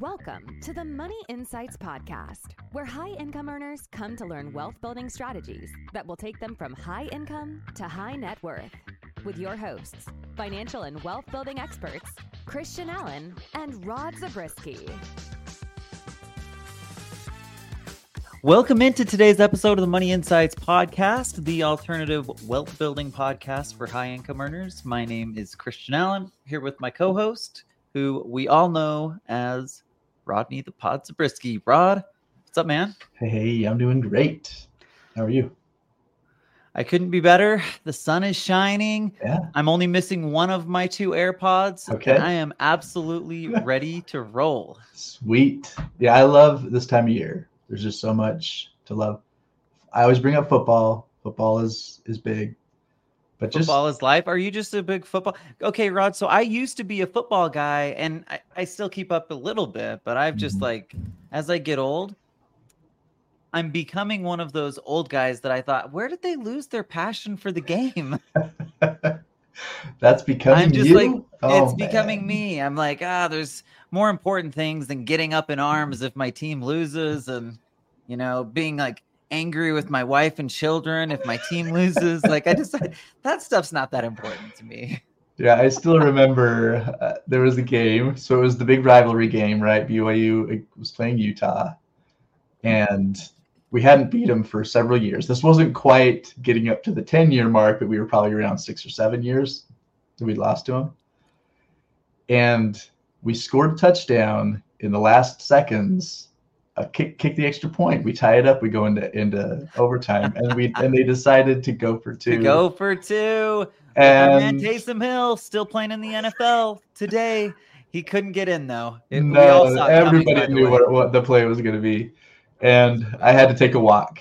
Welcome to the Money Insights Podcast, where high income earners come to learn wealth building strategies that will take them from high income to high net worth. With your hosts, financial and wealth building experts, Christian Allen and Rod Zabriskie. Welcome into today's episode of the Money Insights Podcast, the alternative wealth building podcast for high income earners. My name is Christian Allen, here with my co host, who we all know as Rodney the Pod Zabriskie. Rod, what's up, man? Hey, I'm doing great. How are you? I couldn't be better. The sun is shining. Yeah. I'm only missing one of my two AirPods. Okay. And I am absolutely ready to roll. Sweet. Yeah, I love this time of year. There's just so much to love. I always bring up football. Football is is big. But just football is life. Are you just a big football? Okay, Rod. So I used to be a football guy, and I, I still keep up a little bit, but I've just Mhm. like, as I get old, I'm becoming one of those old guys that I thought, where did they lose their passion for the game? that's becoming I'm just you? like, Oh, it's becoming me. I'm like, ah, there's more important things than getting up in arms if my team loses, and you know, being like angry with my wife and children if my team loses. like, I just that stuff's not that important to me. Yeah, I still remember uh, there was a game. So it was the big rivalry game, right? BYU was playing Utah, and we hadn't beat them for several years. This wasn't quite getting up to the 10 year mark, but we were probably around six or seven years that we lost to them. And we scored a touchdown in the last seconds. A kick, kick the extra point. We tie it up. We go into into overtime, and we and they decided to go for two. to go for two. And Taysom Hill still playing in the NFL today. He couldn't get in though. It- we all no, saw coming, everybody knew what, what the play was going to be, and I had to take a walk.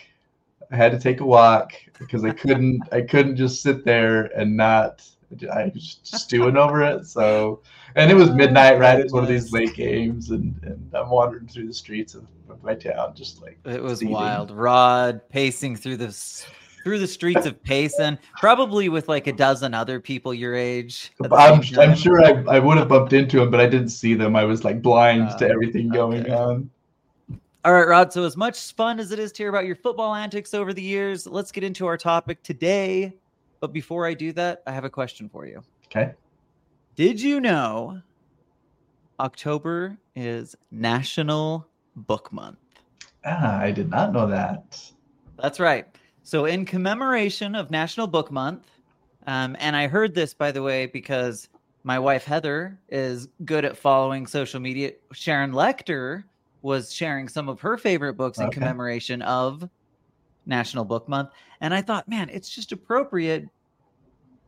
I had to take a walk because I couldn't. I couldn't just sit there and not. I was just stewing over it. So, and it was midnight, right? It's one of these late games, and, and I'm wandering through the streets of my town, just like It was wild. Rod pacing through the through the streets of Payson, probably with like a dozen other people your age. I'm, I'm sure I, I would have bumped into him, but I didn't see them. I was like blind to Uh, everything going okay. on. All right, Rod. So, as much fun as it is to hear about your football antics over the years, let's get into our topic today. But before I do that, I have a question for you. Okay. Did you know October is National Book Month? Ah, I did not know that. That's right. So, in commemoration of National Book Month, um, and I heard this, by the way, because my wife Heather is good at following social media. Sharon Lechter was sharing some of her favorite books in Okay. commemoration of National Book Month, and I thought, man, it's just appropriate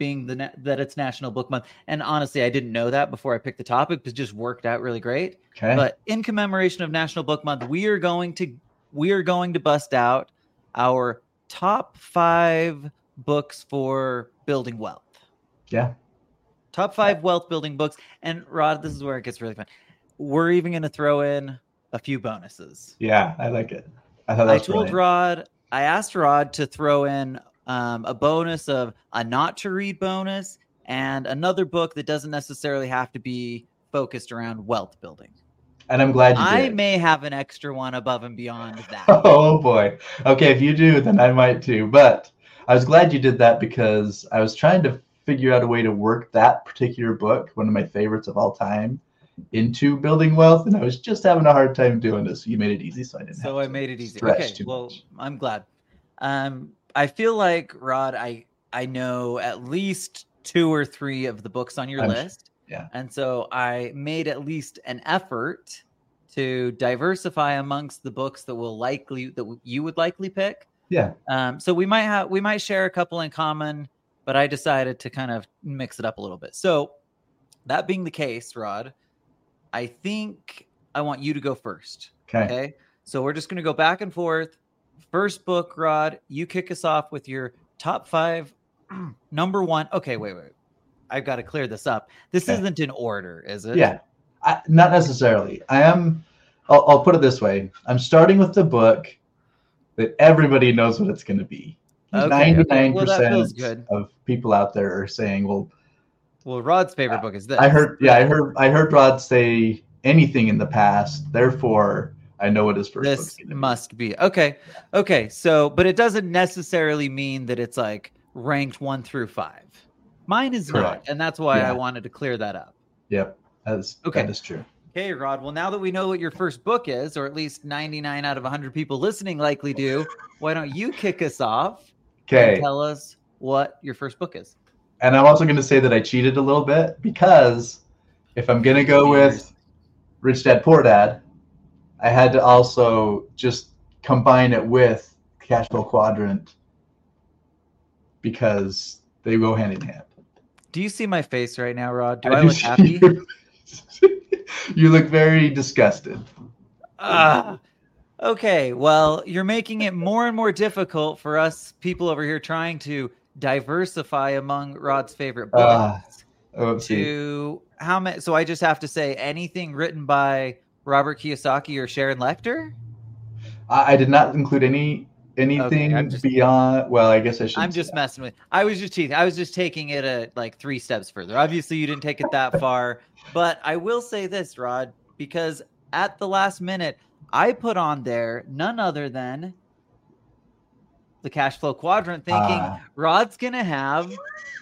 being the na- that it's National Book Month. And honestly, I didn't know that before I picked the topic, but it just worked out really great. Okay. But in commemoration of National Book Month, we are going to we are going to bust out our top five books for building wealth. yeah. Top five wealth building books. And Rod, this is where it gets really fun. We're even going to throw in a few bonuses. Yeah, I like it. I thought that I told. Rod, I asked Rod to throw in um, a bonus of a not to read bonus and another book that doesn't necessarily have to be focused around wealth building. and I'm glad you I did. may have an extra one above and beyond that. Oh boy. Okay, if you do, then I might too. But I was glad you did that because I was trying to figure out a way to work that particular book, one of my favorites of all time, into building wealth, and I was just having a hard time doing this. So you made it easy, so I didn't. so I made it easy. Okay, well, much. I'm glad. Um, I feel like Rod, I I know at least two or three of the books on your I'm- list. yeah. And so I made at least an effort to diversify amongst the books that will likely that you would likely pick. Yeah. Um, so we might have we might share a couple in common, but I decided to kind of mix it up a little bit. So that being the case, Rod, I think I want you to go first. Okay. Okay. So we're just going to go back and forth. First book, Rod, you kick us off with your top five. Number one. Okay, wait, wait. I've got to clear this up. This Okay. isn't in order, is it? Yeah. I, not necessarily. I am. I'll, I'll put it this way. I'm starting with the book that everybody knows what it's going to be. Okay, okay. Ninety-nine Well, feels percent of people out there are saying, "Well, Well, Rod's favorite book is this. I heard, yeah, I heard, I heard Rod say anything in the past. Therefore, I know what his first this book's gonna be. must be okay okay so but it doesn't necessarily mean that it's like ranked one through five. Mine is not and that's why i wanted to clear that up. Yep, that's Okay. That is true. okay rod well now that we know what your first book is or at least 99 out of 100 people listening likely do why don't you kick us off and Okay, tell us what your first book is? And I'm also going to say that I cheated a little bit because if I'm going to go with Rich Dad Poor Dad, I had to also just combine it with Cash Flow Quadrant because they go hand in hand. do you see my face right now rod do I i, do look happy you- you look very disgusted. Ah, okay. Well, you're making it more and more difficult for us people over here trying to diversify among Rod's favorite books. Ah, Oopsie. to how many? So I just have to say anything written by Robert Kiyosaki or Sharon Lechter. I, I did not include any anything I'm just- beyond. Well, I guess I should. I'm just messing with. I was just cheating. I was just taking it a like three steps further. Obviously, you didn't take it that far, but I will say this, Rod, because at the last minute, I put on there none other than the cash flow quadrant, thinking Ah. Rod's gonna have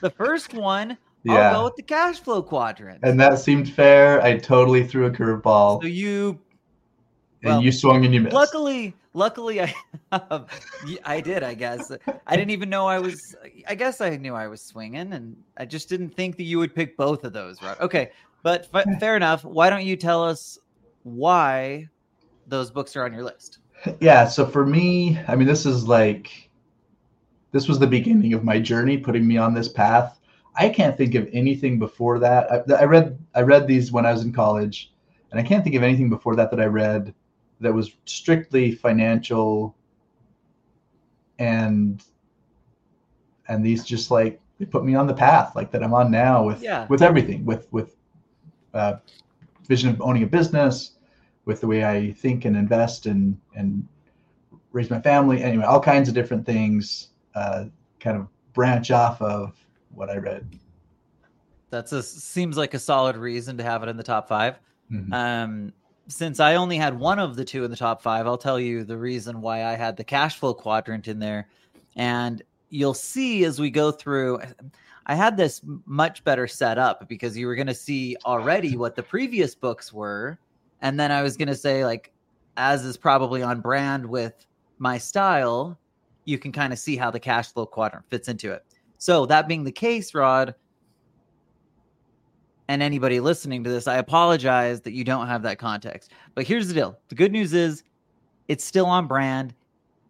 the first one. Yeah, I'll go with the cash flow quadrant. and that seemed fair. I totally threw a curveball, so you and well, you swung and you missed. Luckily, luckily, I, I did. I guess I didn't even know I was. I guess I knew I was swinging, and I just didn't think that you would pick both of those. Right? Okay, but fa- fair enough. Why don't you tell us why those books are on your list? yeah so for me i mean this is like this was the beginning of my journey putting me on this path i can't think of anything before that I, I read i read these when i was in college and i can't think of anything before that that i read that was strictly financial and and these just like they put me on the path like that i'm on now with Yeah. with everything with with uh, vision of owning a business with the way I think and invest and and raise my family. Anyway, all kinds of different things uh, kind of branch off of what I read. That's a seems like a solid reason to have it in the top five. Mhm. Um, since I only had one of the two in the top five, I'll tell you the reason why I had the cash flow quadrant in there. And you'll see as we go through, I had this much better set up because you were going to see already what the previous books were. And then I was going to say, like, as is probably on brand with my style, you can kind of see how the cash flow quadrant fits into it. So, that being the case, Rod, and anybody listening to this, I apologize that you don't have that context. But here's the deal the good news is it's still on brand,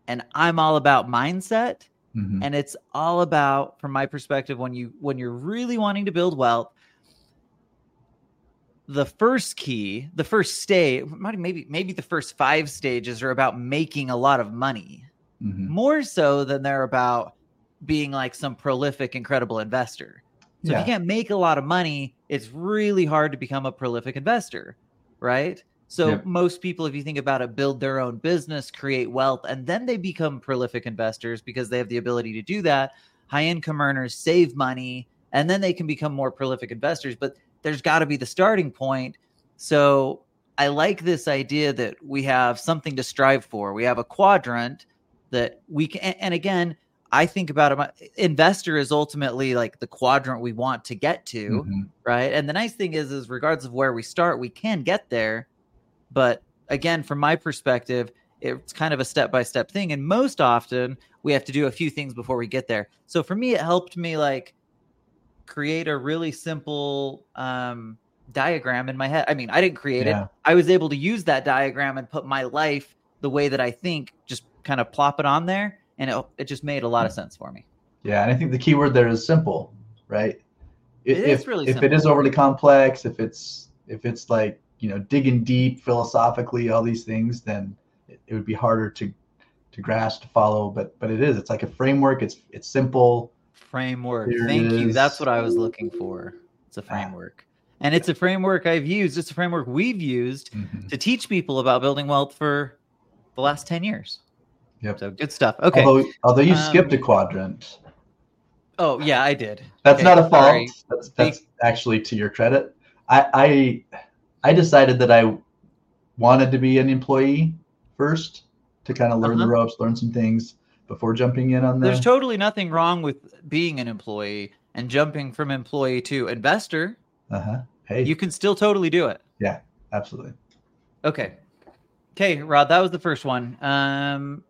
and I'm all about mindset. Mhm. And it's all about, from my perspective, when you when you're really wanting to build wealth, the first key, the first stage, maybe maybe the first five stages are about making a lot of money Mhm. more so than they're about being like some prolific, incredible investor. So if you can't make a lot of money, it's really hard to become a prolific investor, right? So most people, if you think about it, build their own business, create wealth, and then they become prolific investors because they have the ability to do that. High income earners save money, and then they can become more prolific investors. But there's got to be the starting point. So I like this idea that we have something to strive for. We have a quadrant that we can, and again, I think about it. Investor is ultimately like the quadrant we want to get to, Mhm. right? And the nice thing is, is regardless of where we start, we can get there. But again, from my perspective, it's kind of a step by step thing. And most often, we have to do a few things before we get there. So for me, it helped me like create a really simple um, diagram in my head. I mean, I didn't create Yeah. it. I was able to use that diagram and put my life the way that I think, just kind of plop it on there, and it, it just made a lot of sense for me. Yeah, and I think the key word there is simple, right? It if, is really if it simple. is overly complex, if it's if it's like you know digging deep philosophically, all these things, then it, it would be harder to to grasp to follow. But but it is. It's like a framework. It's it's simple. Framework. There Thank you. That's what I was looking for. It's a Ah. framework. And it's a framework I've used. It's a framework we've used Mhm. to teach people about building wealth for the last 10 years. Yep. So good stuff. Okay. Although although you Um, skipped a quadrant, oh, yeah, I did. that's okay, not a fault. sorry. That's that's actually to your credit. I I I decided that I wanted to be an employee first to kind of learn the Uh-huh. ropes, learn some things before jumping in on the. There's totally nothing wrong with being an employee and jumping from employee to investor. uh-huh. Hey, You can still totally do it. Yeah, absolutely. Okay. Okay, Rod, that was the first one. Um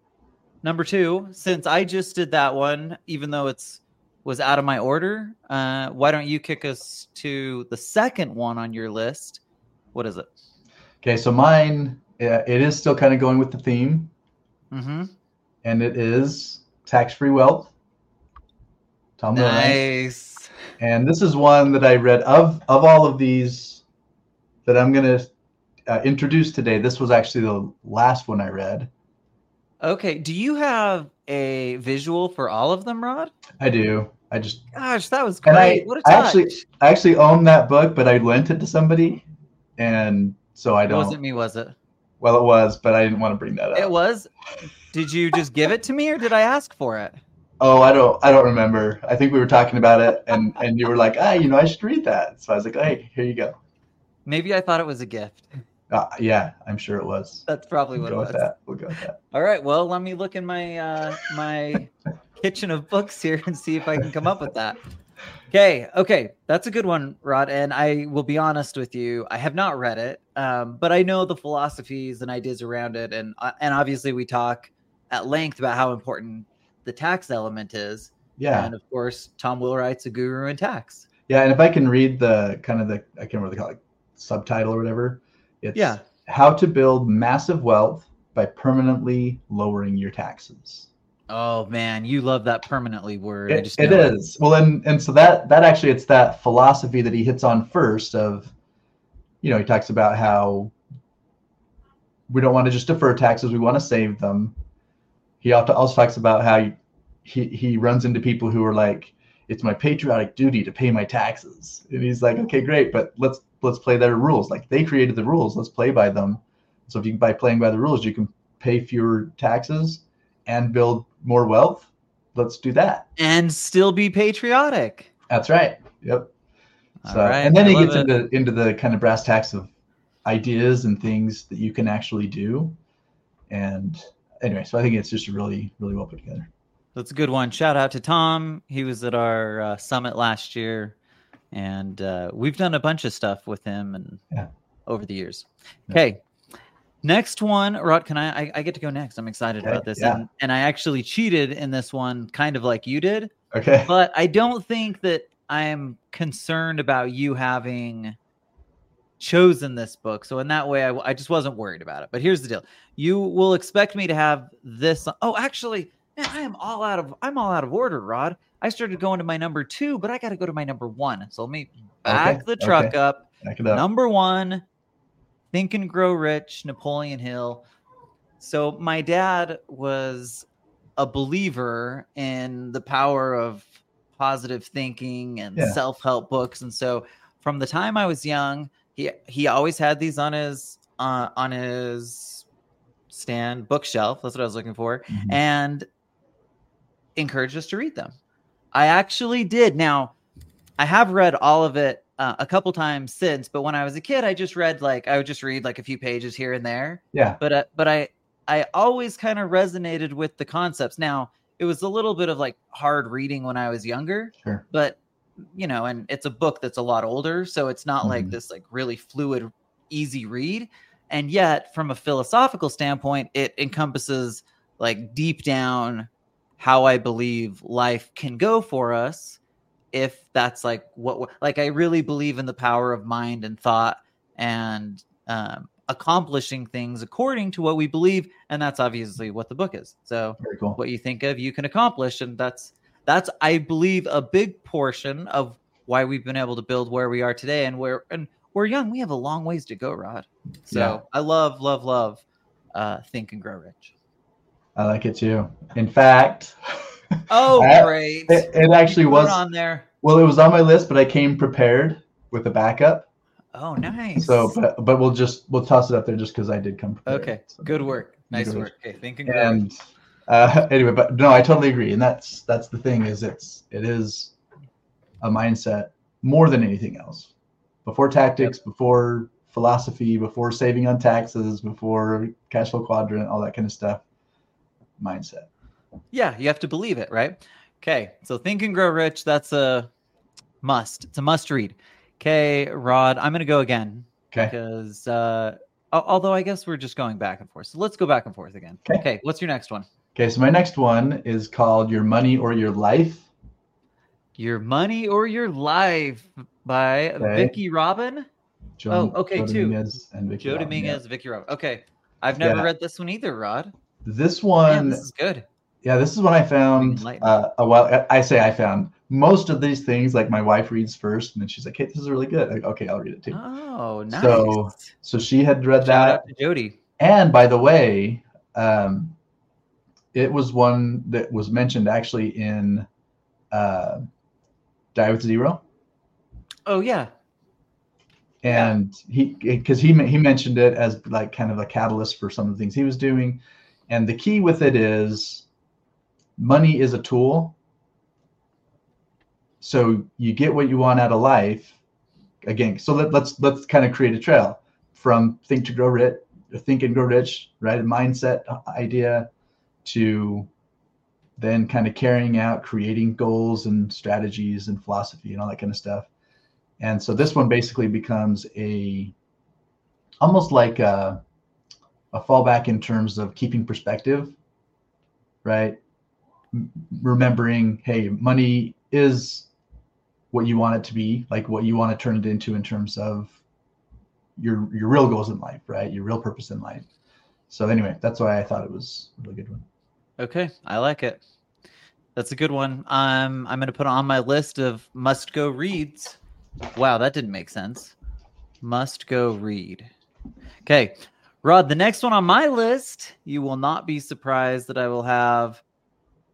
number 2, since I just did that one even though it's was out of my order, uh why don't you kick us to the second one on your list? What is it? Okay, so mine, uh, it is still kind of going with the theme, Mhm. and it is tax-free wealth. Tom. Nice. And this is one that I read of of all of these that I'm gonna uh, introduce today. This was actually the last one I read. Okay, do you have a visual for all of them, Rod? I do. I just Gosh, that was And I- great. what a I touch. actually- I actually own that book, but I lent it to somebody, and so I don't. it wasn't me, was it? Well, it was, but I didn't want to bring that up. It was. Did you just give it to me or did I ask for it? Oh, I don't. I don't remember. I think we were talking about it, and and you were like, ah, you know, I should read that. So I was like, hey, here you go. Maybe I thought it was a gift. Uh, yeah, I'm sure it was. That's probably We'll what it was. We'll go with that. All right. Well, let me look in my uh, my kitchen of books here and see if I can come up with that. Okay. Okay. That's a good one, Rod. And I will be honest with you. I have not read it, um, but I know the philosophies and ideas around it, and uh, and obviously we talk at length about how important the tax element is. Yeah, And of course, Tom Wheelwright's a guru in tax. yeah. And if I can read the kind of the I can't remember call it, subtitle or whatever. It's Yeah. how to build massive wealth by permanently lowering your taxes. Oh man, you love that permanently word. It, it well, and and so that that actually it's that philosophy that he hits on first of, you know, he talks about how we don't want to just defer taxes; we want to save them. He also also talks about how he he runs into people who are like, "It's my patriotic duty to pay my taxes," and he's like, "Okay, great, but let's let's play their rules. Like they created the rules, let's play by them. So if you by playing by the rules, you can pay fewer taxes and build more wealth. Let's do that." and still be patriotic. That's right. Yep. All So, right, and then I he gets it. into into the kind of brass tacks of ideas and things that you can actually do. And anyway, so I think it's just really, really well put together. That's a good one. Shout out to Tom. He was at our uh, summit last year, and uh, we've done a bunch of stuff with him and Yeah. over the years. Yeah. Okay, next one, Rod. Can I, I? I get to go next. I'm excited Okay, about this, yeah. and and I actually cheated in this one, kind of like you did, Okay. but I don't think that I'm concerned about you having chosen this book. So in that way, I, I just wasn't worried about it. But here's the deal: you will expect me to have this. Oh, actually, man, I am all out of I'm all out of order, Rod. I started going to my number two, but I got to go to my number one. So let me back Okay, the truck okay. up. Back it up. Number one, Think and Grow Rich, Napoleon Hill. So my dad was a believer in the power of positive thinking and Yeah. self-help books, and so from the time I was young, he he always had these on his uh, on his stand bookshelf. That's what I was looking for, Mhm. and encouraged us to read them. I actually did. Now, I have read all of it uh, a couple times since, but when I was a kid, I just read like I would just read like a few pages here and there. Yeah. But uh, but I I always kind of resonated with the concepts. Now, it was a little bit of like hard reading when I was younger, Sure. but you know, and it's a book that's a lot older, so it's not like Mhm. this like really fluid, easy read. And yet, from a philosophical standpoint, it encompasses like deep down how I believe life can go for us if that's like what like I really believe in the power of mind and thought and um, accomplishing things according to what we believe, and that's obviously what the book is. So cool. what you think of you can accomplish and that's that's i believe a big portion of why we've been able to build where we are today and where and we're young we have a long ways to go rod so Yeah. i love love love uh think and grow rich I like it too. In fact, oh I- great it, it actually was on there well, it was on my list, but I came prepared with a backup. oh nice So, but but we'll just we'll toss it up there just because I did come prepared. okay So- good work nice Good work okay think and grow rich. and uh, anyway, but no, I totally agree, and that's that's the thing is it's it is a mindset more than anything else. Before tactics, before philosophy, before saving on taxes, before cash flow quadrant, all that kind of stuff. Mindset. Yeah, you have to believe it, right? Okay, so Think and Grow Rich, that's a must. It's a must read. Okay, Rod, I'm going to go again Okay. because uh, although I guess we're just going back and forth. So let's go back and forth again. Okay. Okay, what's your next one? Okay. So my next one is called Your Money or Your Life. Your Money or Your Life by Okay. Vicki Robin. Oh, okay, Joe two. Dominguez and Vicki Joe Robin, yeah. Vicki Robin. Okay, I've never Yeah. read this one either, Rod. This Man, one, this is good. yeah, this is what I found uh, a while. I say I found most of these things. Like my wife reads first, and then she's like, "Hey, this is really good." Like, okay, I'll read it too. Oh, nice. So, So she had read Shout that, out to Jody. and by the way, um, it was one that was mentioned actually in uh, Die with Zero. Oh yeah, Yeah. and he because he he mentioned it as like kind of a catalyst for some of the things he was doing and the key with it is money is a tool. So you get what you want out of life. Again so let, let's let's kind of create a trail from think to grow rich think and grow rich right? A mindset idea to then kind of carrying out creating goals and strategies and philosophy and all that kind of stuff. And so this one basically becomes a almost like a, a fallback in terms of keeping perspective right M- remembering hey money is what you want it to be like what you want to turn it into in terms of your your real goals in life right your real purpose in life so anyway that's why i thought it was a really good one Okay, I like it. That's a good one. Um, I'm going to put on my list of must go reads. Wow, that didn't make sense. Must go read. Okay, Rod, the next one on my list, you will not be surprised that I will have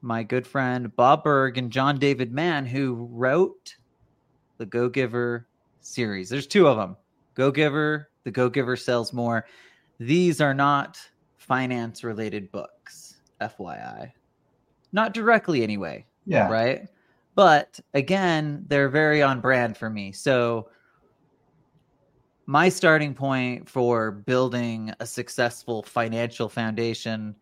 my good friend Bob Burg and John David Mann, who wrote the Go Giver series. There's two of them Go Giver, the Go Giver Sells More. These are not finance related books, FYI. Not directly, anyway yeah right? But again, they're very on brand for me. So my starting point for building a successful financial foundation,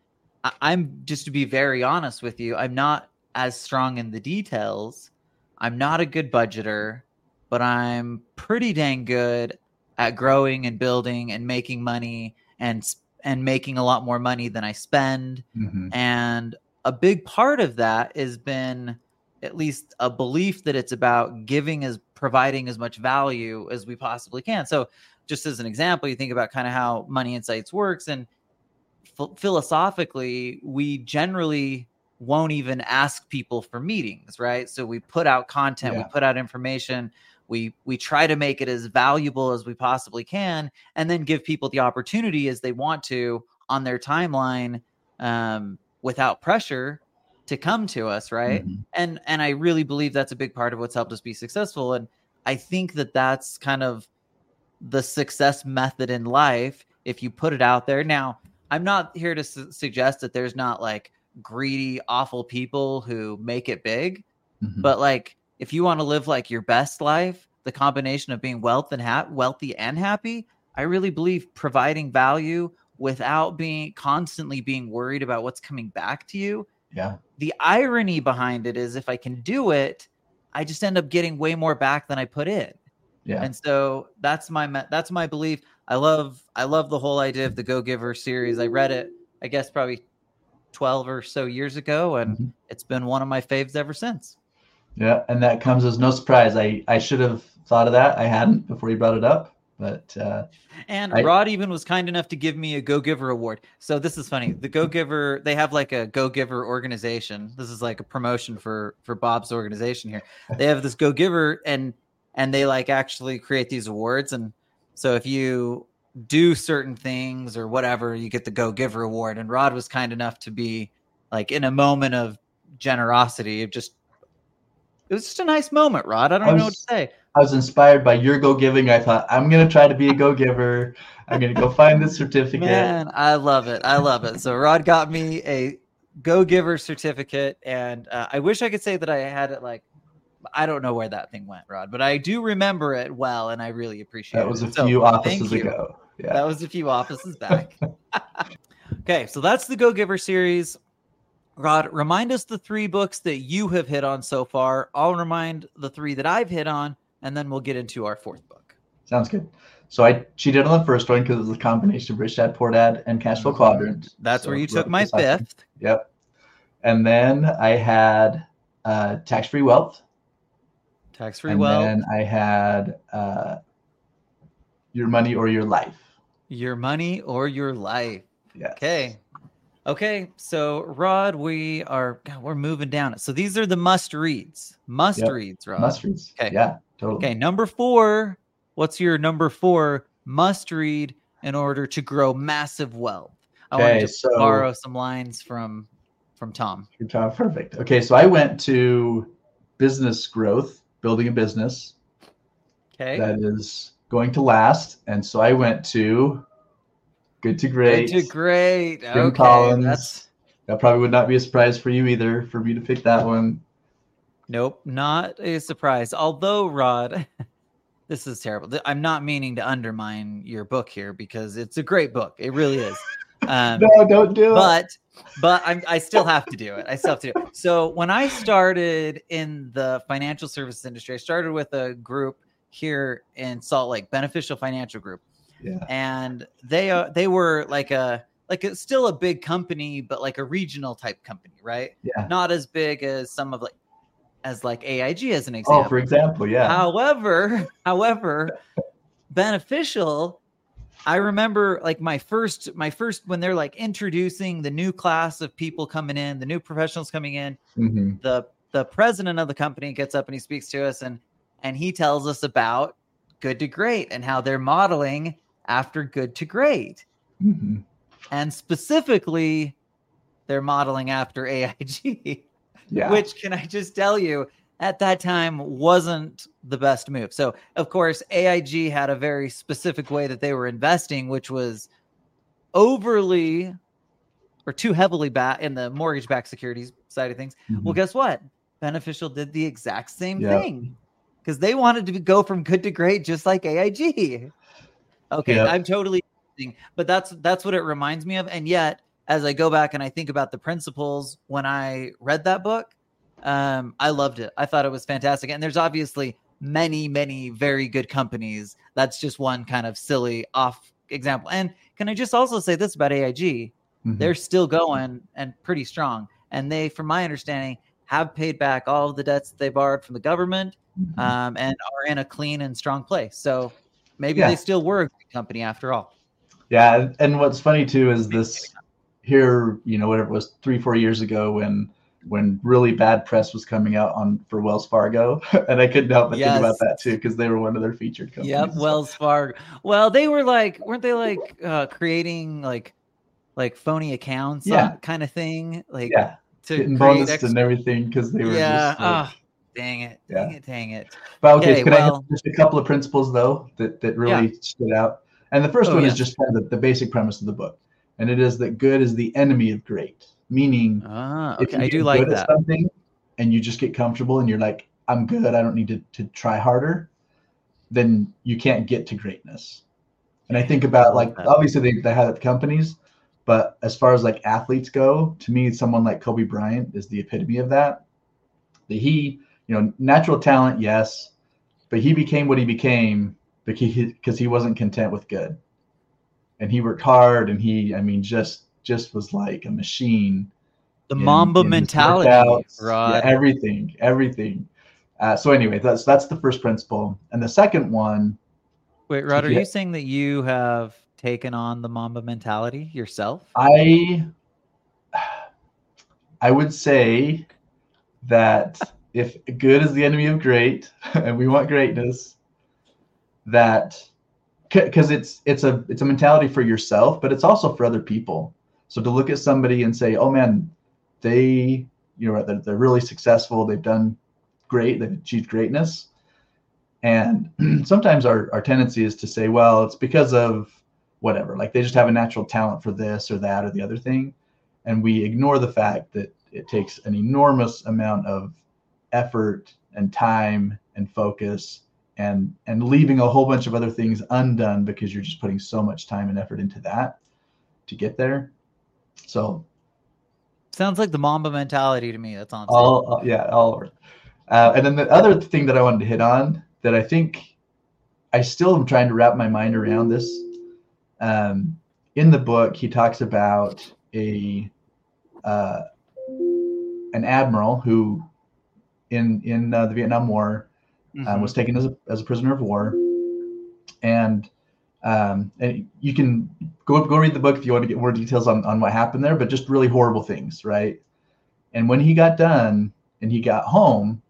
I- I'm just to be very honest with you, I'm not as strong in the details. I'm not a good budgeter, but I'm pretty dang good at growing and building and making money and and making a lot more money than I spend Mhm. and a big part of that has been at least a belief that it's about giving as providing as much value as we possibly can. So, just as an example, you think about kind of how Money Insights works, and ph- philosophically, we generally won't even ask people for meetings, right? So we put out content, we put out information, we we try to make it as valuable as we possibly can, and then give people the opportunity as they want to on their timeline um, without pressure to come to us, right? Mhm. and and i really believe that's a big part of what's helped us be successful and i think that that's kind of the success method in life if you put it out there now i'm not here to su- suggest that there's not like greedy awful people who make it big Mhm. but like if you want to live like your best life the combination of being wealth and ha- wealthy and happy i really believe providing value without being constantly being worried about what's coming back to you yeah the irony behind it is if I can do it, I just end up getting way more back than I put in. yeah And so that's my that's my belief. I love I love the whole idea of the Go Giver series. I read it, I guess probably 12 or so years ago and Mhm. it's been one of my faves ever since. Yeah, and that comes as no surprise. I I should have thought of that. I hadn't before you brought it up, but uh, And I- Rod even was kind enough to give me a Go Giver award. So this is funny. The Go Giver, they have like a Go Giver organization. This is like a promotion for for Bob's organization here. They have this Go Giver and and they like actually create these awards and so if you do certain things or whatever, you get the Go Giver award. And Rod was kind enough to be like in a moment of generosity, of just it was just a nice moment, Rod. I don't I know what to say. I was inspired by your go giving. I thought I'm gonna try to be a go giver. I'm gonna go find this certificate. Man, I love it. I love it. So Rod got me a Go Giver certificate, and uh, I wish I could say that I had it like I don't know where that thing went, Rod, but I do remember it well, and I really appreciate it. That was a So, few offices ago. Yeah. That was a few offices back. okay, so that's the Go Giver series. Rod, remind us the three books that you have hit on so far. I'll remind the three that I've hit on, and then we'll get into our fourth book. Sounds good. So I cheated on the first one because it was a combination of Rich Dad Poor Dad and Cash Flow Quadrant. That's So where you took my fifth. Yep. And then I had uh, Tax Free Wealth. Tax free wealth. and then I had uh, Your Money or Your Life. your money or your life. Yes. Okay. Okay. So Rod, we are God, we're moving down it. So these are the must reads. Must Yep. reads, Rod. Must reads. Okay. Yeah, totally. Okay, number four. What's your number four must read in order to grow massive wealth? I want Okay, to so- borrow some lines from from Tom. Good job. Perfect. Okay, so I went to business growth, building a business Okay. that is going to last. And so I went to Good to Great. Good to great. Jim okay. Collins. That's That probably would not be a surprise for you either for me to pick that one. nope, not a surprise. Although, Rod, this is terrible. I'm not meaning to undermine your book here because it's a great book. It really is. Um, No, don't do it. but but I'm, I still have to do it. I still have to do it. So when I started in the financial services industry, I started with a group here in Salt Lake, Beneficial Financial Group, Yeah. and they are they were like a like a, still a big company, but like a regional type company, right? Yeah. Not as big as some of like as like AIG as an example. Oh, for example, yeah. However, however, beneficial. I remember like my first, my first when they're like introducing the new class of people coming in, the new professionals coming in. Mhm. The the president of the company gets up and he speaks to us and and he tells us about good to great and how they're modeling after good to great, Mhm. and specifically, they're modeling after AIG. Yeah. which can I just tell you at that time wasn't the best move. So, of course, AIG had a very specific way that they were investing, which was overly or too heavily back in the mortgage backed securities side of things. Well, Mhm. guess what? Beneficial did the exact same Yeah. thing because they wanted to go from good to great, just like AIG. Okay, Yeah. I'm totally, but that's that's what it reminds me of. And yet, as I go back and I think about the principles when I read that book, um, I loved it. I thought it was fantastic. And there's obviously many, many very good companies. That's just one kind of silly off example. And can I just also say this about AIG? Mhm. they're still going and pretty strong. And they, from my understanding, have paid back all of the debts they borrowed from the government Mhm. um, and are in a clean and strong place. So maybe Yeah. they still were a good company after all. Yeah, and- what's funny too is this here, you know, whatever it was three, four years ago when when really bad press was coming out on for Wells Fargo, and I couldn't help but think about that too because they were one of their featured companies. Yep, well. Wells Fargo. Well, they were like, weren't they like uh, creating like like phony accounts, Yeah. kind of thing, like yeah, to getting create bonus extra- and everything because they were yeah. just. like- ah, dang it, Yeah. dang it, dang it. But okay, Okay, can I well- have just a couple of principles though that that really stood out? And the first Oh, one yes. is just kind of the, the basic premise of the book, and it is that good is the enemy of great, meaning Ah, if okay, I do like that. at something and you just get comfortable and you're like, I'm good, I don't need to, to try harder, then you can't get to greatness. And I think about like obviously they, they had it the companies, but as far as like athletes go, to me, someone like Kobe Bryant is the epitome of that. That he, you know, natural talent, yes, but he became what he became because he, wasn't content with good. And he worked hard and he, I mean, just just was like a machine The in- Mamba in mentality, workouts, yeah, everything, everything. Uh, so anyway, that's that's the first principle, and the second one, Wait, Rod, are you saying that you have taken on the Mamba mentality yourself? I I would say that if good is the enemy of great, and we want greatness, that because it's it's a it's a mentality for yourself, but it's also for other people. So to look at somebody and say, "Oh man, they you know they're, they're really successful. They've done great. They've achieved greatness." And sometimes our our tendency is to say, "Well, it's because of whatever. Like they just have a natural talent for this or that or the other thing," and we ignore the fact that it takes an enormous amount of effort and time and focus and and leaving a whole bunch of other things undone because you're just putting so much time and effort into that to get there. So sounds like the Mamba mentality to me. That's on. All, uh, yeah, all. Uh, and then the other thing that I wanted to hit on that I think I still am trying to wrap my mind around this. Um, in the book, he talks about a uh, an admiral who, in in uh, the Vietnam War, mm-hmm. um, was taken as a as a prisoner of war, and um, and you can go go read the book if you want to get more details on on what happened there, but just really horrible things, right? And when he got done and he got home,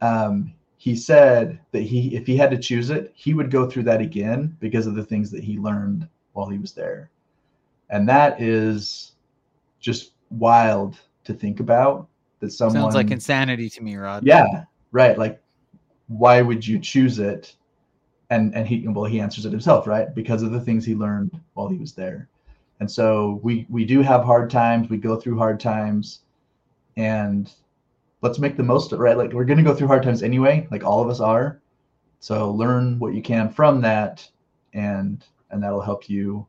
um, he said that he if he had to choose it, he would go through that again because of the things that he learned while he was there, and that is just wild to think about. That someone sounds like insanity to me, Rod. Yeah, right. Like, why would you choose it? and and he well he answers it himself right? Because of the things he learned while he was there. And so we we do have hard times. We go through hard times. And let's make the most of it right? Like we're going to go through hard times anyway like all of us are. So learn what you can from that and and that'll help you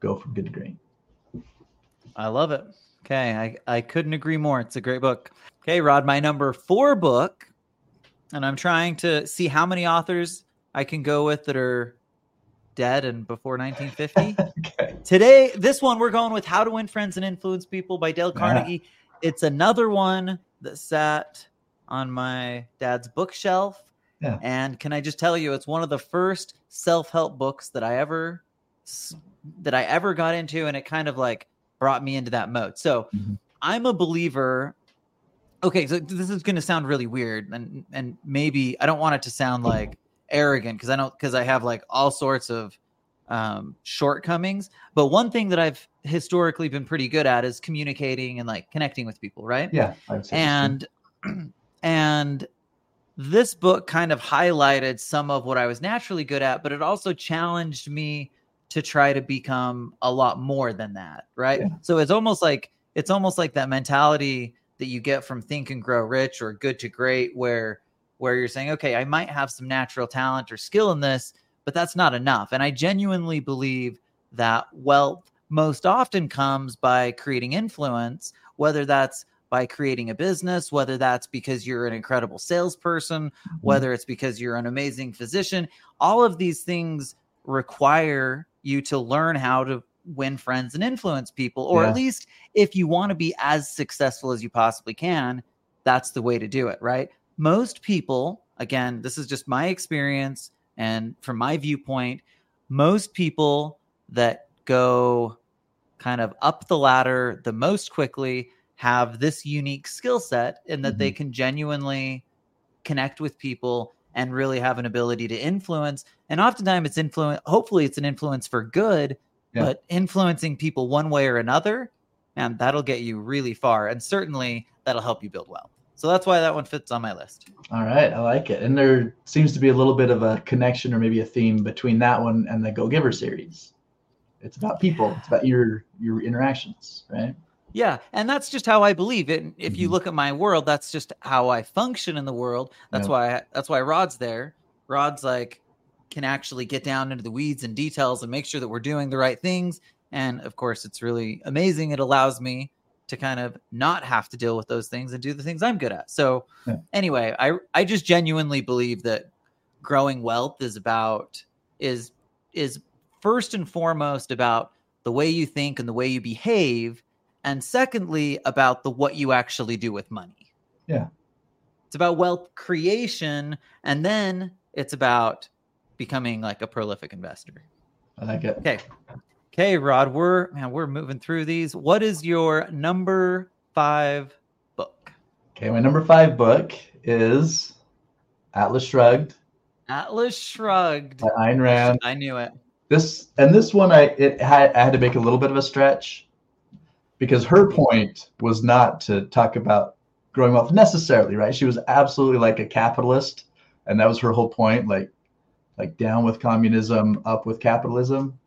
go from good to great. I love it okay i i couldn't agree more it's a great book okay rod my number four book and i'm trying to see how many authors I can go with that are dead and before 1950. okay. Today, this one we're going with How to Win Friends and Influence People by Dale Carnegie. Yeah. It's another one that sat on my dad's bookshelf. Yeah. And can I just tell you, it's one of the first self-help books that I ever that I ever got into, and it kind of like brought me into that mode. So mm-hmm. I'm a believer. Okay, so this is going to sound really weird, and and maybe I don't want it to sound like arrogant because I don't because I have like all sorts of um, shortcomings. But one thing that I've historically been pretty good at is communicating and like connecting with people, right? Yeah. And and this book kind of highlighted some of what I was naturally good at, but it also challenged me to try to become a lot more than that, right? Yeah. So it's almost like it's almost like that mentality that you get from Think and Grow Rich or Good to Great, where where you're saying, okay, I might have some natural talent or skill in this, but that's not enough. And I genuinely believe that wealth most often comes by creating influence, whether that's by creating a business, whether that's because you're an incredible salesperson, mm-hmm. whether it's because you're an amazing physician. All of these things require you to learn how to win friends and influence people, or yeah. at least if you want to be as successful as you possibly can, that's the way to do it, right? most people, again, this is just my experience and from my viewpoint, most people that go kind of up the ladder the most quickly have this unique skill set in that mm-hmm. they can genuinely connect with people and really have an ability to influence. And oftentimes it's influence, hopefully it's an influence for good, yeah. but influencing people one way or another, and that'll get you really far. And certainly that'll help you build wealth. So that's why that one fits on my list. All right, I like it. And there seems to be a little bit of a connection or maybe a theme between that one and the Go Giver series. It's about people. It's about your your interactions, right? Yeah, and that's just how I believe it. If you mm-hmm. look at my world, that's just how I function in the world. That's yeah. why I, that's why Rod's there. Rod's like can actually get down into the weeds and details and make sure that we're doing the right things. And of course, it's really amazing. It allows me to kind of not have to deal with those things and do the things I'm good at. So yeah. anyway, I I just genuinely believe that growing wealth is about is is first and foremost about the way you think and the way you behave and secondly about the what you actually do with money. Yeah. It's about wealth creation and then it's about becoming like a prolific investor. I like it. Okay. Okay, Rod, we're man, we're moving through these. What is your number five book? Okay, my number five book is Atlas Shrugged. Atlas Shrugged. By Ayn Rand. I knew it. This and this one, I it had I had to make a little bit of a stretch because her point was not to talk about growing wealth necessarily, right? She was absolutely like a capitalist, and that was her whole point, like like down with communism, up with capitalism.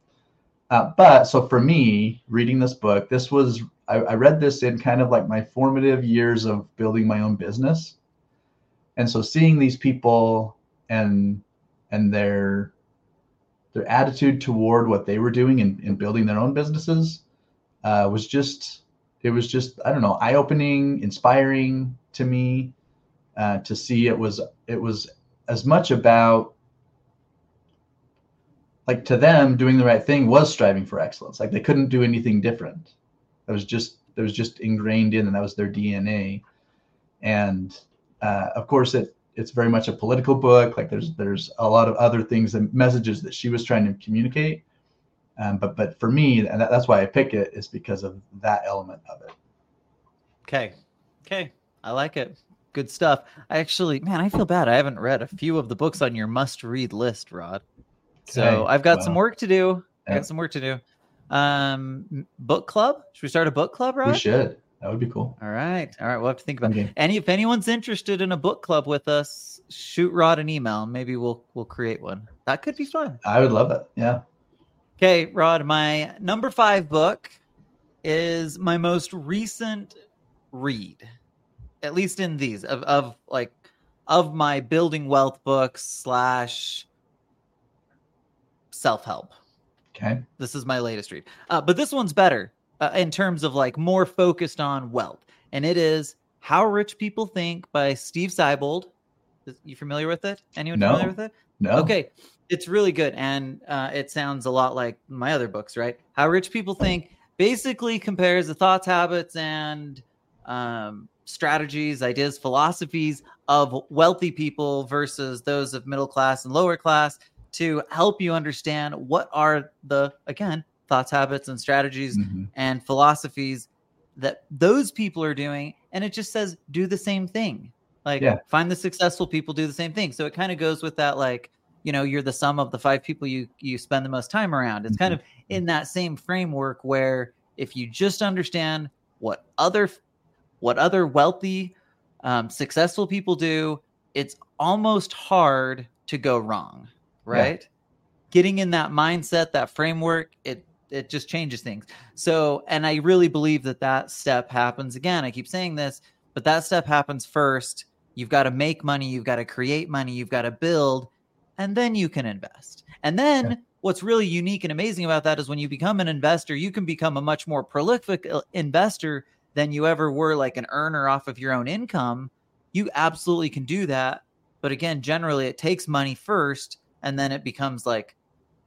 Uh, but so for me, reading this book, this was I, I, read this in kind of like my formative years of building my own business, and so seeing these people and and their their attitude toward what they were doing and, and building their own businesses uh, was just it was just I don't know eye opening, inspiring to me uh, to see it was it was as much about like to them doing the right thing was striving for excellence. Like they couldn't do anything different. That was just that was just ingrained in and that was their dna and uh, of course it it's very much a political book. Like there's there's a lot of other things and messages that she was trying to communicate um, but but for me and that, that's why i pick it is because of that element of it. Okay. Okay. I like it. Good stuff. I actually man i feel bad. I haven't read a few of the books on your must read list rod. So Okay, i've got well, some work to do. I got some work to do. Um book club? Should we start a book club rod? we should. That would be cool. All right. All right. We'll have to think about it. Okay. any if anyone's interested in a book club with us shoot rod an email. Maybe we'll we'll create one. That could be fun. I would love it. Yeah okay rod my number five book is my most recent read at least in these of, of like of my building wealth books slash self-help okay this is my latest read. Uh, but this one's better uh, in terms of like more focused on wealth. And it is How Rich People Think by Steve Siebold. Is- You familiar with it? Anyone No. familiar with it? no Okay. It's really good. And uh, it sounds a lot like my other books, right? How Rich People Think basically compares the thoughts, habits, and um, strategies, ideas, philosophies of wealthy people versus those of middle class and lower class to help you understand what are the, again, thoughts, habits, and strategies Mhm. and philosophies that those people are doing and it just says do the same thing like Yeah. find the successful people do the same thing. So it kind of goes with that like you know you're the sum of the five people you you spend the most time around. It's kind of in that same framework where if you just understand what other what other wealthy um, successful people do it's almost hard to go wrong right? Getting in that mindset that framework it it just changes things. So and i really believe that that step happens. Again i keep saying this but that step happens first you've got to make money you've got to create money you've got to build and then you can invest and then Yeah. what's really unique and amazing about that is when you become an investor you can become a much more prolific uh, investor than you ever were like an earner off of your own income you absolutely can do that but again generally it takes money first and then it becomes like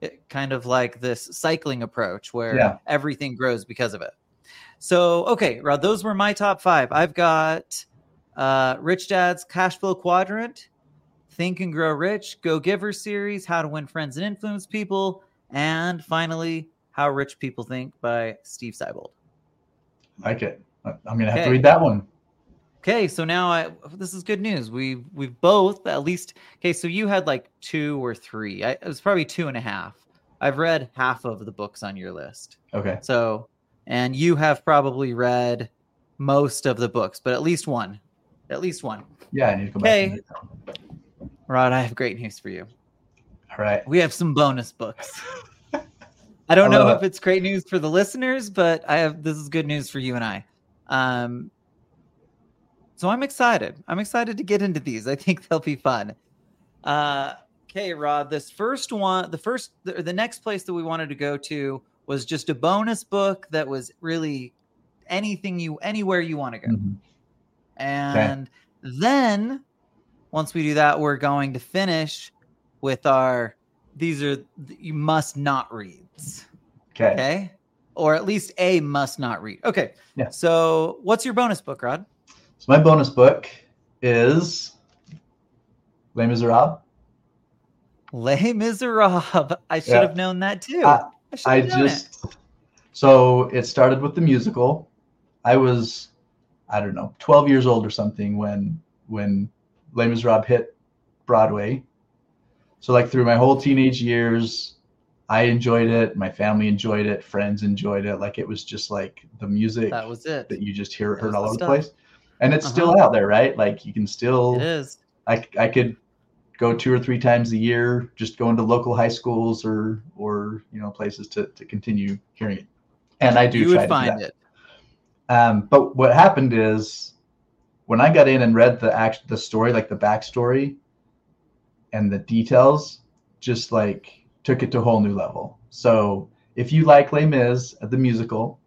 it, kind of like this cycling approach where Yeah. everything grows because of it so okay rod those were my top five i've got uh rich dad's cash flow quadrant think and grow rich go giver series how to win friends and influence people and finally how rich people think by steve siebold like it i'm gonna have Okay. to read that one Okay, so now I this is good news. We we've both at least okay. So you had like two or three. I, it was probably two and a half. I've read half of the books on your list. okay So, and you have probably read most of the books, but at least one, at least one. yeah i need to go back Okay. read. Rod, I have great news for you. all right We have some bonus books. I don't I know love if it's great news for the listeners, but I have this is good news for you and I. Um, so I'm excited. I'm excited to get into these. I think they'll be fun. Uh, okay, Rod. This first one, the first, the, the next place that we wanted to go to was just a bonus book that was really anything you, anywhere you want to go. Mhm. And then once we do that, we're going to finish with our these are you must not reads. okay Okay. Or at least a must not read. Okay. Yeah. So what's your bonus book, Rod? so my bonus book is les miserables Les Miserables. I should Yeah. have known that too. I- should I have known it. just so it started with the musical. I was I don't know 12 years old or something when when Les Miserables hit Broadway. So like through my whole teenage years, I enjoyed it. My family enjoyed it. Friends enjoyed it. Like it was just like the music that was it. that you just hear That heard all over the place. And it's Uh-huh. still out there, right? Like you can still It is. I, I could go two or three times a year, just go into local high schools or or you know places to to continue hearing it. And I do You try would to find it. Um, but what happened is when I got in and read the act the story, like the backstory and the details, just like took it to a whole new level. So if you like Les Mis at the musical,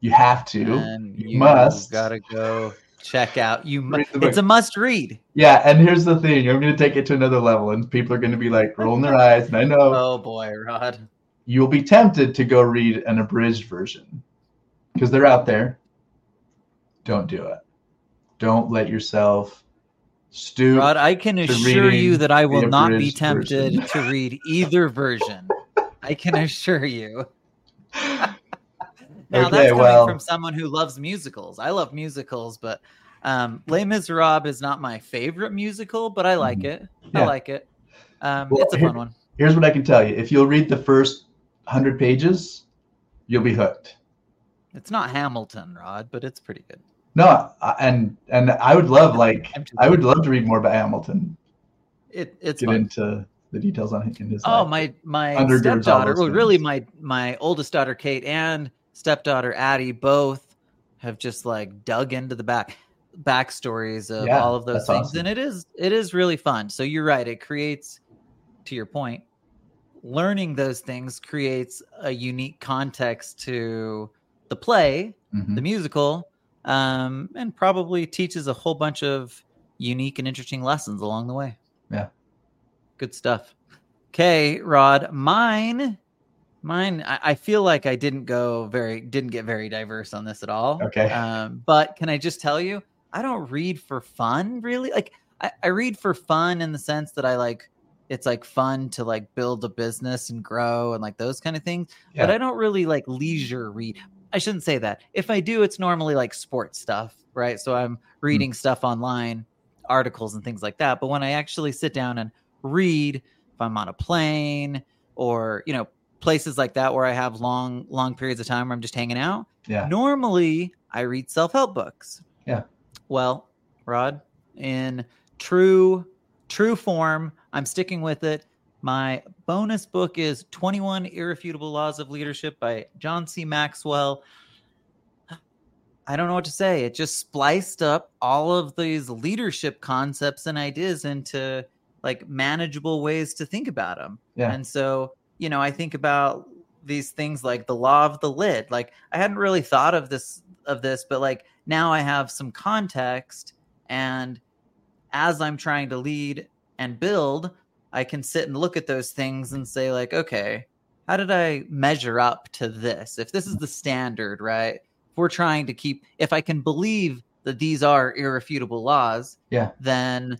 you have to. And you, must. gotta go check out. You mu- Read the book. it's a must read. Yeah, and here's the thing: I'm going to take it to another level, and people are going to be like rolling their eyes. And I know Oh boy, Rod. you'll be tempted to go read an abridged version because they're out there. Don't do it. Don't let yourself stoop. Rod, I can assure you that I will not be tempted version. to read either version. I can assure you. Now Okay, that's coming well- from someone who loves musicals. I love musicals, but um, Les Miserables is not my favorite musical, but I like it. I Mm-hmm. Like it. Um, Well, it's a here- fun one. Here's what I can tell you: if you'll read the first hundred pages, you'll be hooked. It's not Hamilton, Rod, but it's pretty good. No, and and I would love like I would love to read more about Hamilton. It, it's Get fun. into the details on in his Oh, life. my my stepdaughter. Well, really, my my oldest daughter Kate and stepdaughter Addie both have just like dug into the back backstories of Yeah, all of those things, awesome. and it is it is really fun. So you're right; it creates, to your point, learning those things creates a unique context to the play, Mhm. the musical, um, and probably teaches a whole bunch of unique and interesting lessons along the way. Yeah. Good stuff. Okay, Rod, mine, mine. I, I feel like I didn't go very, didn't get very diverse on this at all. Okay. Um, but can I just tell you, I don't read for fun, really. Like, I, I read for fun in the sense that I like, it's like fun to like build a business and grow and like those kind of things. But I don't really like leisure read. I shouldn't say that. If I do, it's normally like sports stuff, right? So I'm hmm. reading stuff online, articles and things like that. But when I actually sit down and read, if I'm on a plane or, you know, places like that where I have long, long periods of time where I'm just hanging out, Yeah. normally I read self help books. Yeah. Well, Rod, in true, true form, I'm sticking with it. My bonus book is 21 Irrefutable Laws of Leadership by John C. Maxwell. I don't know what to say. It just spliced up all of these leadership concepts and ideas into like manageable ways to think about them. Yeah. And so, you know, I think about these things like the law of the lid. Like I hadn't really thought of this of this, but like now I have some context and as I'm trying to lead and build, I can sit and look at those things and say like, okay, how did I measure up to this? If this is the standard, right? If we're trying to keep if I can believe that these are irrefutable laws, Yeah. then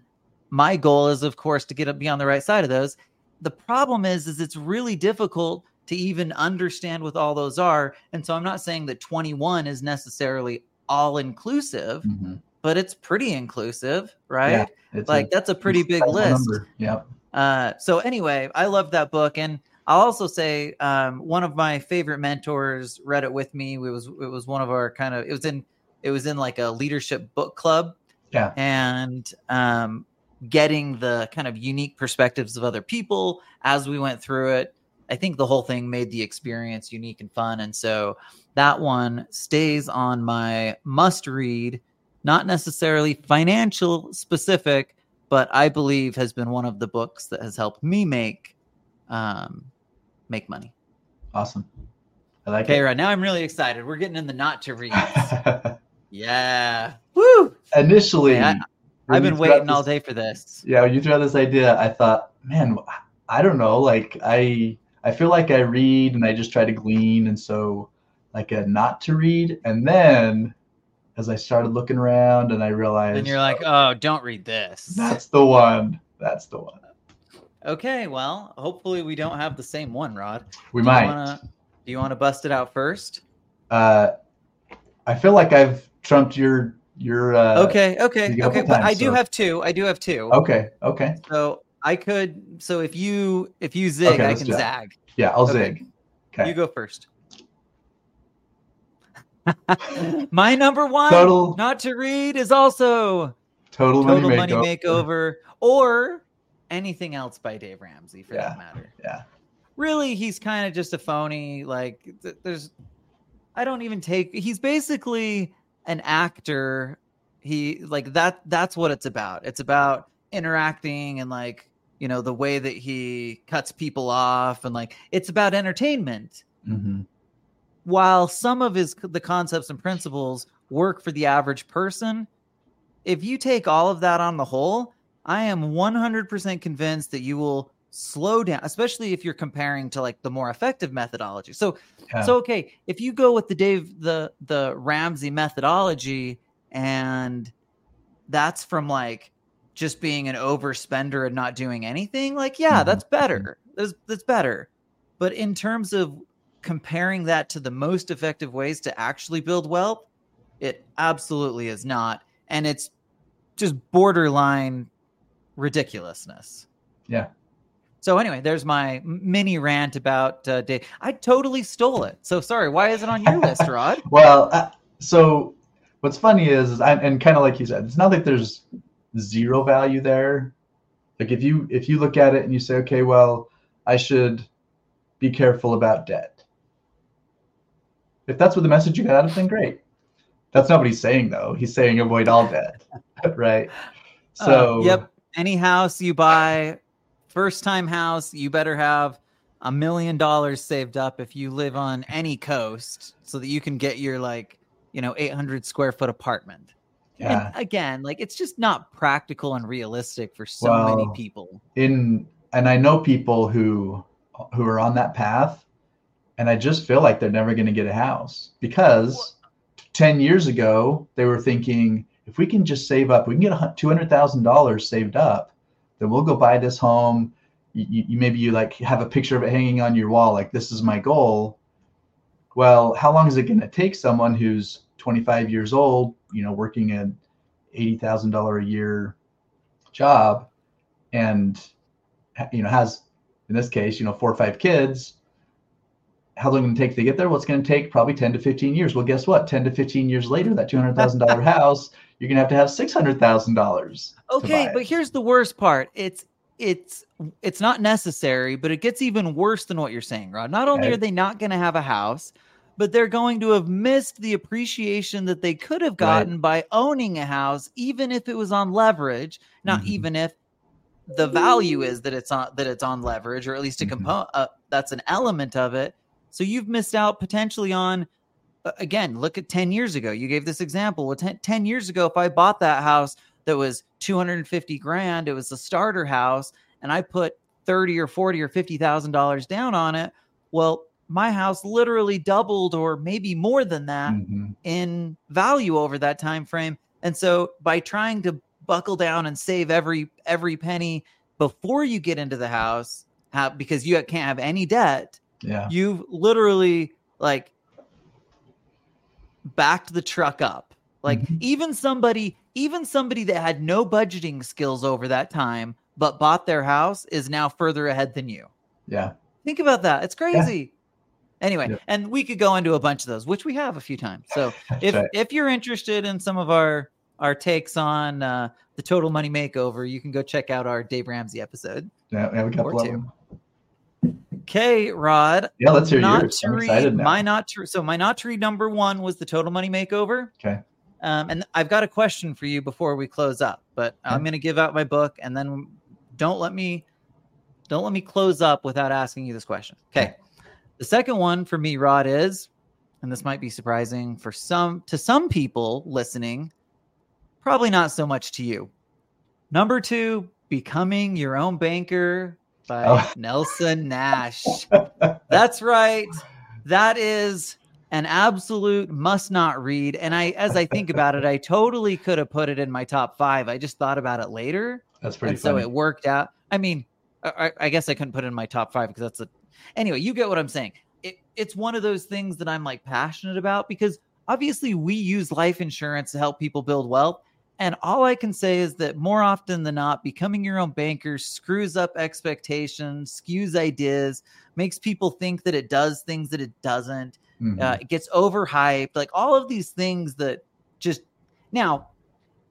my goal is of course to get up be on the right side of those. The problem is is it's really difficult to even understand what all those are. And so I'm not saying that 21 is necessarily all inclusive, Mhm. but it's pretty inclusive, right? Yeah, It's like a that's a pretty big list. number. Yeah. Uh, so anyway, I love that book, and I'll also say um, one of my favorite mentors read it with me. It was it was one of our kind of it was in it was in like a leadership book club, Yeah. and um, getting the kind of unique perspectives of other people as we went through it. I think the whole thing made the experience unique and fun, and so that one stays on my must read. Not necessarily financial specific, but I believe has been one of the books that has helped me make um, make money. Awesome. I like Okay, it. right now I'm really excited. We're getting in the not to read. yeah, woo! Initially, Hey, I, I've been threw out waiting all day for this. Yeah, when you threw out this idea, I thought, man, I don't know. Like I, I feel like I read and I just try to glean, and so like a not to read, and then as I started looking around and I realized, And you're like, oh, don't read this. that's the one. That's the one. Okay, well, hopefully we don't have the same one, Rod. We Do you might. wanna- do you want to bust it out first? Uh, I feel like I've trumped your your. Uh, okay, okay, okay. the But time, I do have two. I do have two. Okay. Okay. So I could. So if you if you zig, Okay, I can zag. Yeah, I'll Okay. zig. Okay. You go first. My number one, Total- not to read, is also Total, Total money, Money makeover. Makeover or anything else by Dave Ramsey for that matter. Yeah. Really, he's kind of just a phony. Like, th- there's, I don't even take, he's basically an actor. He like that. That's what it's about. It's about interacting and like you know the way that he cuts people off and like it's about entertainment. hmm While some of his the concepts and principles work for the average person, if you take all of that on the whole, I am 100% convinced that you will slow down, especially if you're comparing to like the more effective methodology. So Yeah. so okay, if you go with the Dave the the Ramsey methodology and that's from like just being an overspender and not doing anything, like yeah, Mhm. that's better. That's that's better. But in terms of comparing that to the most effective ways to actually build wealth, it absolutely is not. And it's just borderline ridiculousness. Yeah. So anyway, there's my mini rant about uh, Dave. I totally stole it. So sorry. Why is it on your list, Rod? Well, uh, so what's funny is, is I, and kind of like you said, it's not like there's zero value there. Like if you if you look at it and you say, okay, well, I should be careful about debt. If that's what the message you got out of then great. That's not what he's saying though. He's saying avoid all debt, right? So Uh, yep. Any house you buy, first time house, you better have a million dollars saved up if you live on any coast so that you can get your like, you know, 800 square foot apartment. yeah. And again, like it's just not practical and realistic for so many people. in and I know people who who are on that path, and I just feel like they're never going to get a house because ten years ago they were thinking if we can just save up, we can get two hundred thousand dollars saved up, then we'll go buy this home. You, you maybe you like have a picture of it hanging on your wall, like this is my goal. Well, how long is it going to take someone who's 25 years old, you know, working an $80,000 a year job and you know has in this case you know four or five kids how long it's going to take to get there well it's going to take probably 10 to 15 years well guess what 10 to 15 years later that $200000 house you're going to have to have $600000 Okay, but here's the worst part. It's it's it's not necessary, but it gets even worse than what you're saying, Rod. Not only Okay. are they not going to have a house, but they're going to have missed the appreciation that they could have Right. gotten by owning a house, even if it was on leverage. Not Mhm. even if the value is that it's on that it's on leverage, or at least a Mhm. component uh, that's an element of it. So you've missed out potentially on. uh, Again, look at 10 years ago. You gave this example. Well, 10, 10 years ago, if I bought that house that was 250 grand, it was a starter house, and I put 30 or 40 or 50,000 dollars down on it. Well, my house literally doubled or maybe more than that Mhm. in value over that time frame. And so by trying to buckle down and save every every penny before you get into the house, have, because you can't have any debt, yeah you've literally like backed the truck up. Like Mhm. even somebody, even somebody that had no budgeting skills over that time but bought their house is now further ahead than you. yeah Think about that. It's crazy. Anyway, Yeah. and we could go into a bunch of those, which we have a few times. So if right. if you're interested in some of our our takes on uh, the total money makeover, you can go check out our Dave Ramsey episode. yeah, we have a couple or of two. them Okay, Rod, yeah let's hear not yours. to i'm read my not to so my not to read number one was the total money makeover. Okay. Um, and i've got a question for you before we close up but i'm going to give out my book and then don't let me don't let me close up without asking you this question. Okay. Okay. the second one for me rod is and this might be surprising for some to some people listening probably not so much to you. Number two becoming your own banker by Oh. nelson nash that's right. That is an absolute must not read. And I, as I think about it, I totally could have put it in my top five. I just thought about it later, that's pretty and so it worked out. I mean, I, I- I guess I couldn't put it in my top five because that's a. Anyway, you get what I'm saying. It, it's one of those things that I'm like passionate about because obviously we use life insurance to help people build wealth. And all I can say is that more often than not, becoming your own banker screws up expectations, skews ideas, makes people think that it does things that it doesn't. Mhm. Uh, it gets overhyped, like all of these things that just now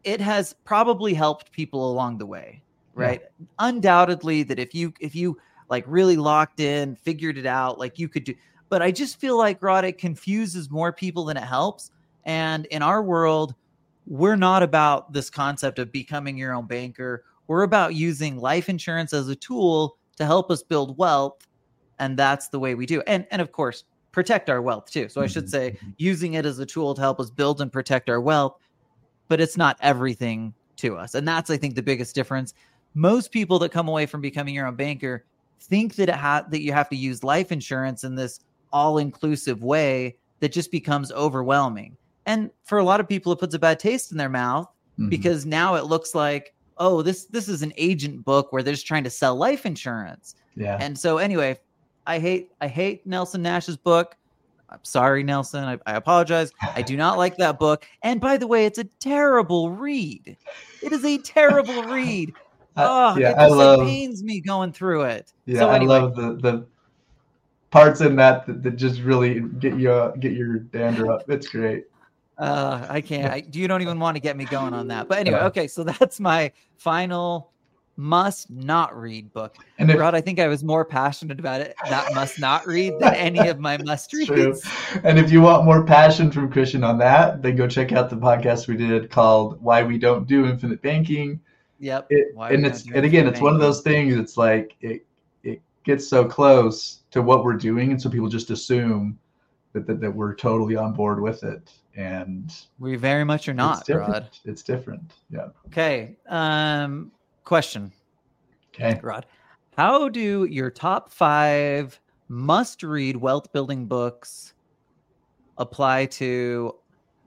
it has probably helped people along the way, Yeah. right? Undoubtedly, that if you if you like really locked in, figured it out, like you could do. But I just feel like Rod, it confuses more people than it helps. And in our world, we're not about this concept of becoming your own banker. We're about using life insurance as a tool to help us build wealth. And that's the way we do. And and of course, protect our wealth too. So I should say Mhm. using it as a tool to help us build and protect our wealth, but it's not everything to us. And that's I think the biggest difference. Most people that come away from becoming your own banker think that it ha- that you have to use life insurance in this all-inclusive way that just becomes overwhelming. And for a lot of people it puts a bad taste in their mouth Mhm. because now it looks like oh this this is an agent book where they're just trying to sell life insurance yeah. and so anyway i hate i hate nelson nash's book i'm sorry nelson i, I apologize i do not like that book and by the way it's a terrible read it is a terrible read Uh, oh yeah, it I just love. pains me going through it Yeah, so anyway I love the the parts in that that, that just really get you uh, get your dander up. It's great. Uh, I can't. I, you don't even want to get me going on that. But anyway, okay. So that's my final must not read book. And if, Rod, I think I was more passionate about it that must not read than any of my must It's true. And if you want more passion from Christian on that, then go check out the podcast we did called "Why We Don't Do Infinite Banking." Yep. It, and it's and again, it's one of those things. It's like it it gets so close to what we're doing, and so people just assume that that, that we're totally on board with it. And We very much are it's not, different. Rod. It's different. Yeah. Okay. Um, question, Okay. Rod. How do your top five must read wealth building books apply to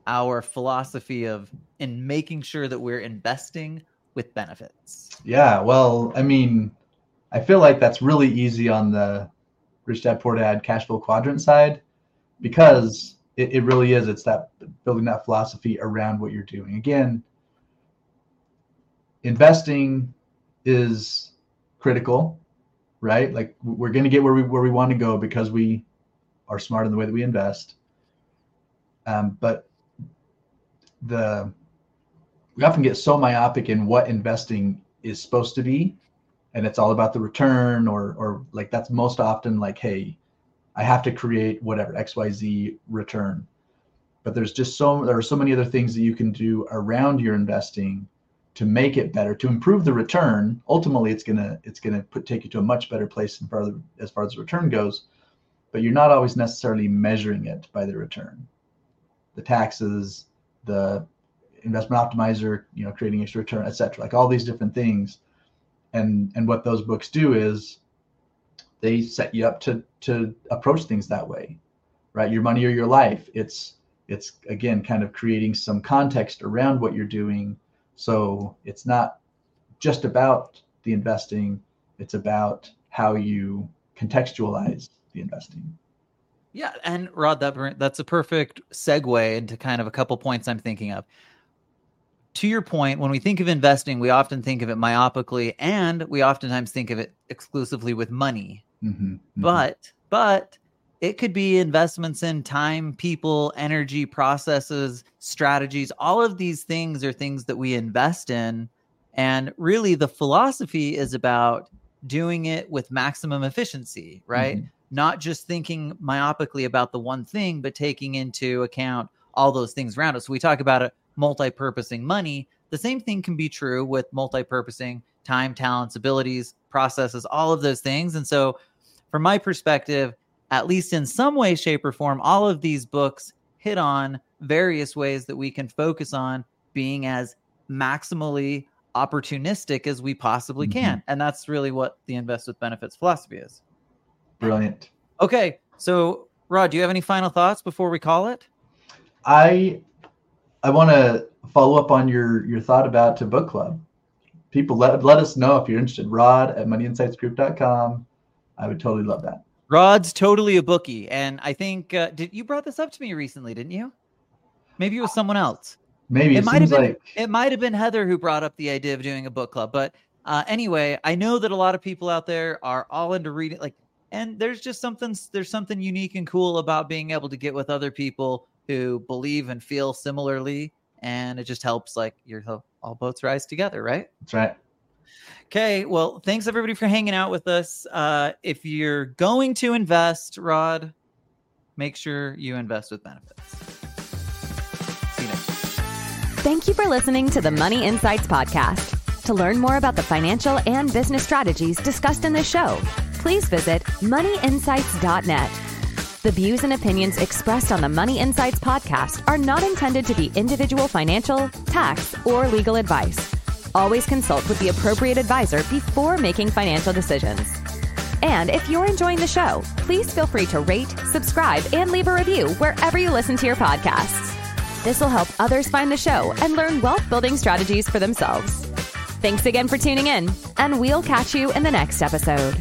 our philosophy of in making sure that we're investing with benefits? Yeah, well, I mean, I feel like that's really easy on the Rich Dad Poor Dad cash flow quadrant side because it, it really is. It's that building that philosophy around what you're doing. Again, investing is critical, right? Like we're going to get where we where we want to go because we are smart in the way that we invest. Um, but the we often get so myopic in what investing is supposed to be and it's all about the return or or like that's most often like hey i have to create whatever xyz return. But there's just so there are so many other things that you can do around your investing to make it better to improve the return. Ultimately it's to it's to put take you to a much better place as far as, as far as the return goes. But you're not always necessarily measuring it by the return. The taxes the investment optimizer you know creating extra return etc like all these different things. And and what those books do is they set you up to to approach things that way right your money or your life it's it's again kind of creating some context around what you're doing so it's not just about the investing it's about how you contextualize the investing Yeah, and Rod, that that's a perfect segue into kind of a couple points I'm thinking of. To your point, when we think of investing, we often think of it myopically, and we oftentimes think of it exclusively with money. Mhm, mhm. But but it could be investments in time, people, energy, processes, strategies. All of these things are things that we invest in, and really the philosophy is about doing it with maximum efficiency, right? Mhm. not just thinking myopically about the one thing, but taking into account all those things around us. So we talk about it multi-purposing money. The same thing can be true with multi-purposing time, talents, abilities, processes, all of those things. And so from my perspective, at least in some way, shape, or form, all of these books hit on various ways that we can focus on being as maximally opportunistic as we possibly Mhm. can. And that's really what the invest with benefits philosophy is. brilliant Okay, so Rod, do you have any final thoughts before we call it? I I want to follow up on your your thought about to book club. People let let us know if you're interested. Rod at moneyinsightsgroup.com. I would totally love that. Rod's totally a bookie, and I think uh, did you brought this up to me recently, didn't you? Maybe it was someone else. Maybe it, It might have been like it might have been Heather who brought up the idea of doing a book club. But uh, anyway, I know that a lot of people out there are all into reading, like, and there's just something there's something unique and cool about being able to get with other people who believe and feel similarly, and it just helps like your all boats rise together, right? that's right. Okay, well, thanks everybody for hanging out with us. Uh, if you're going to invest, Rod, make sure you invest with benefits. See you next. Time. Thank you for listening to the Money Insights Podcast. To learn more about the financial and business strategies discussed in this show, please visit moneyinsights.net. The views and opinions expressed on the Money Insights podcast are not intended to be individual financial, tax, or legal advice. Always consult with the appropriate advisor before making financial decisions. And if you're enjoying the show, please feel free to rate, subscribe, and leave a review wherever you listen to your podcasts. This will help others find the show and learn wealth building strategies for themselves. Thanks again for tuning in, and we'll catch you in the next episode.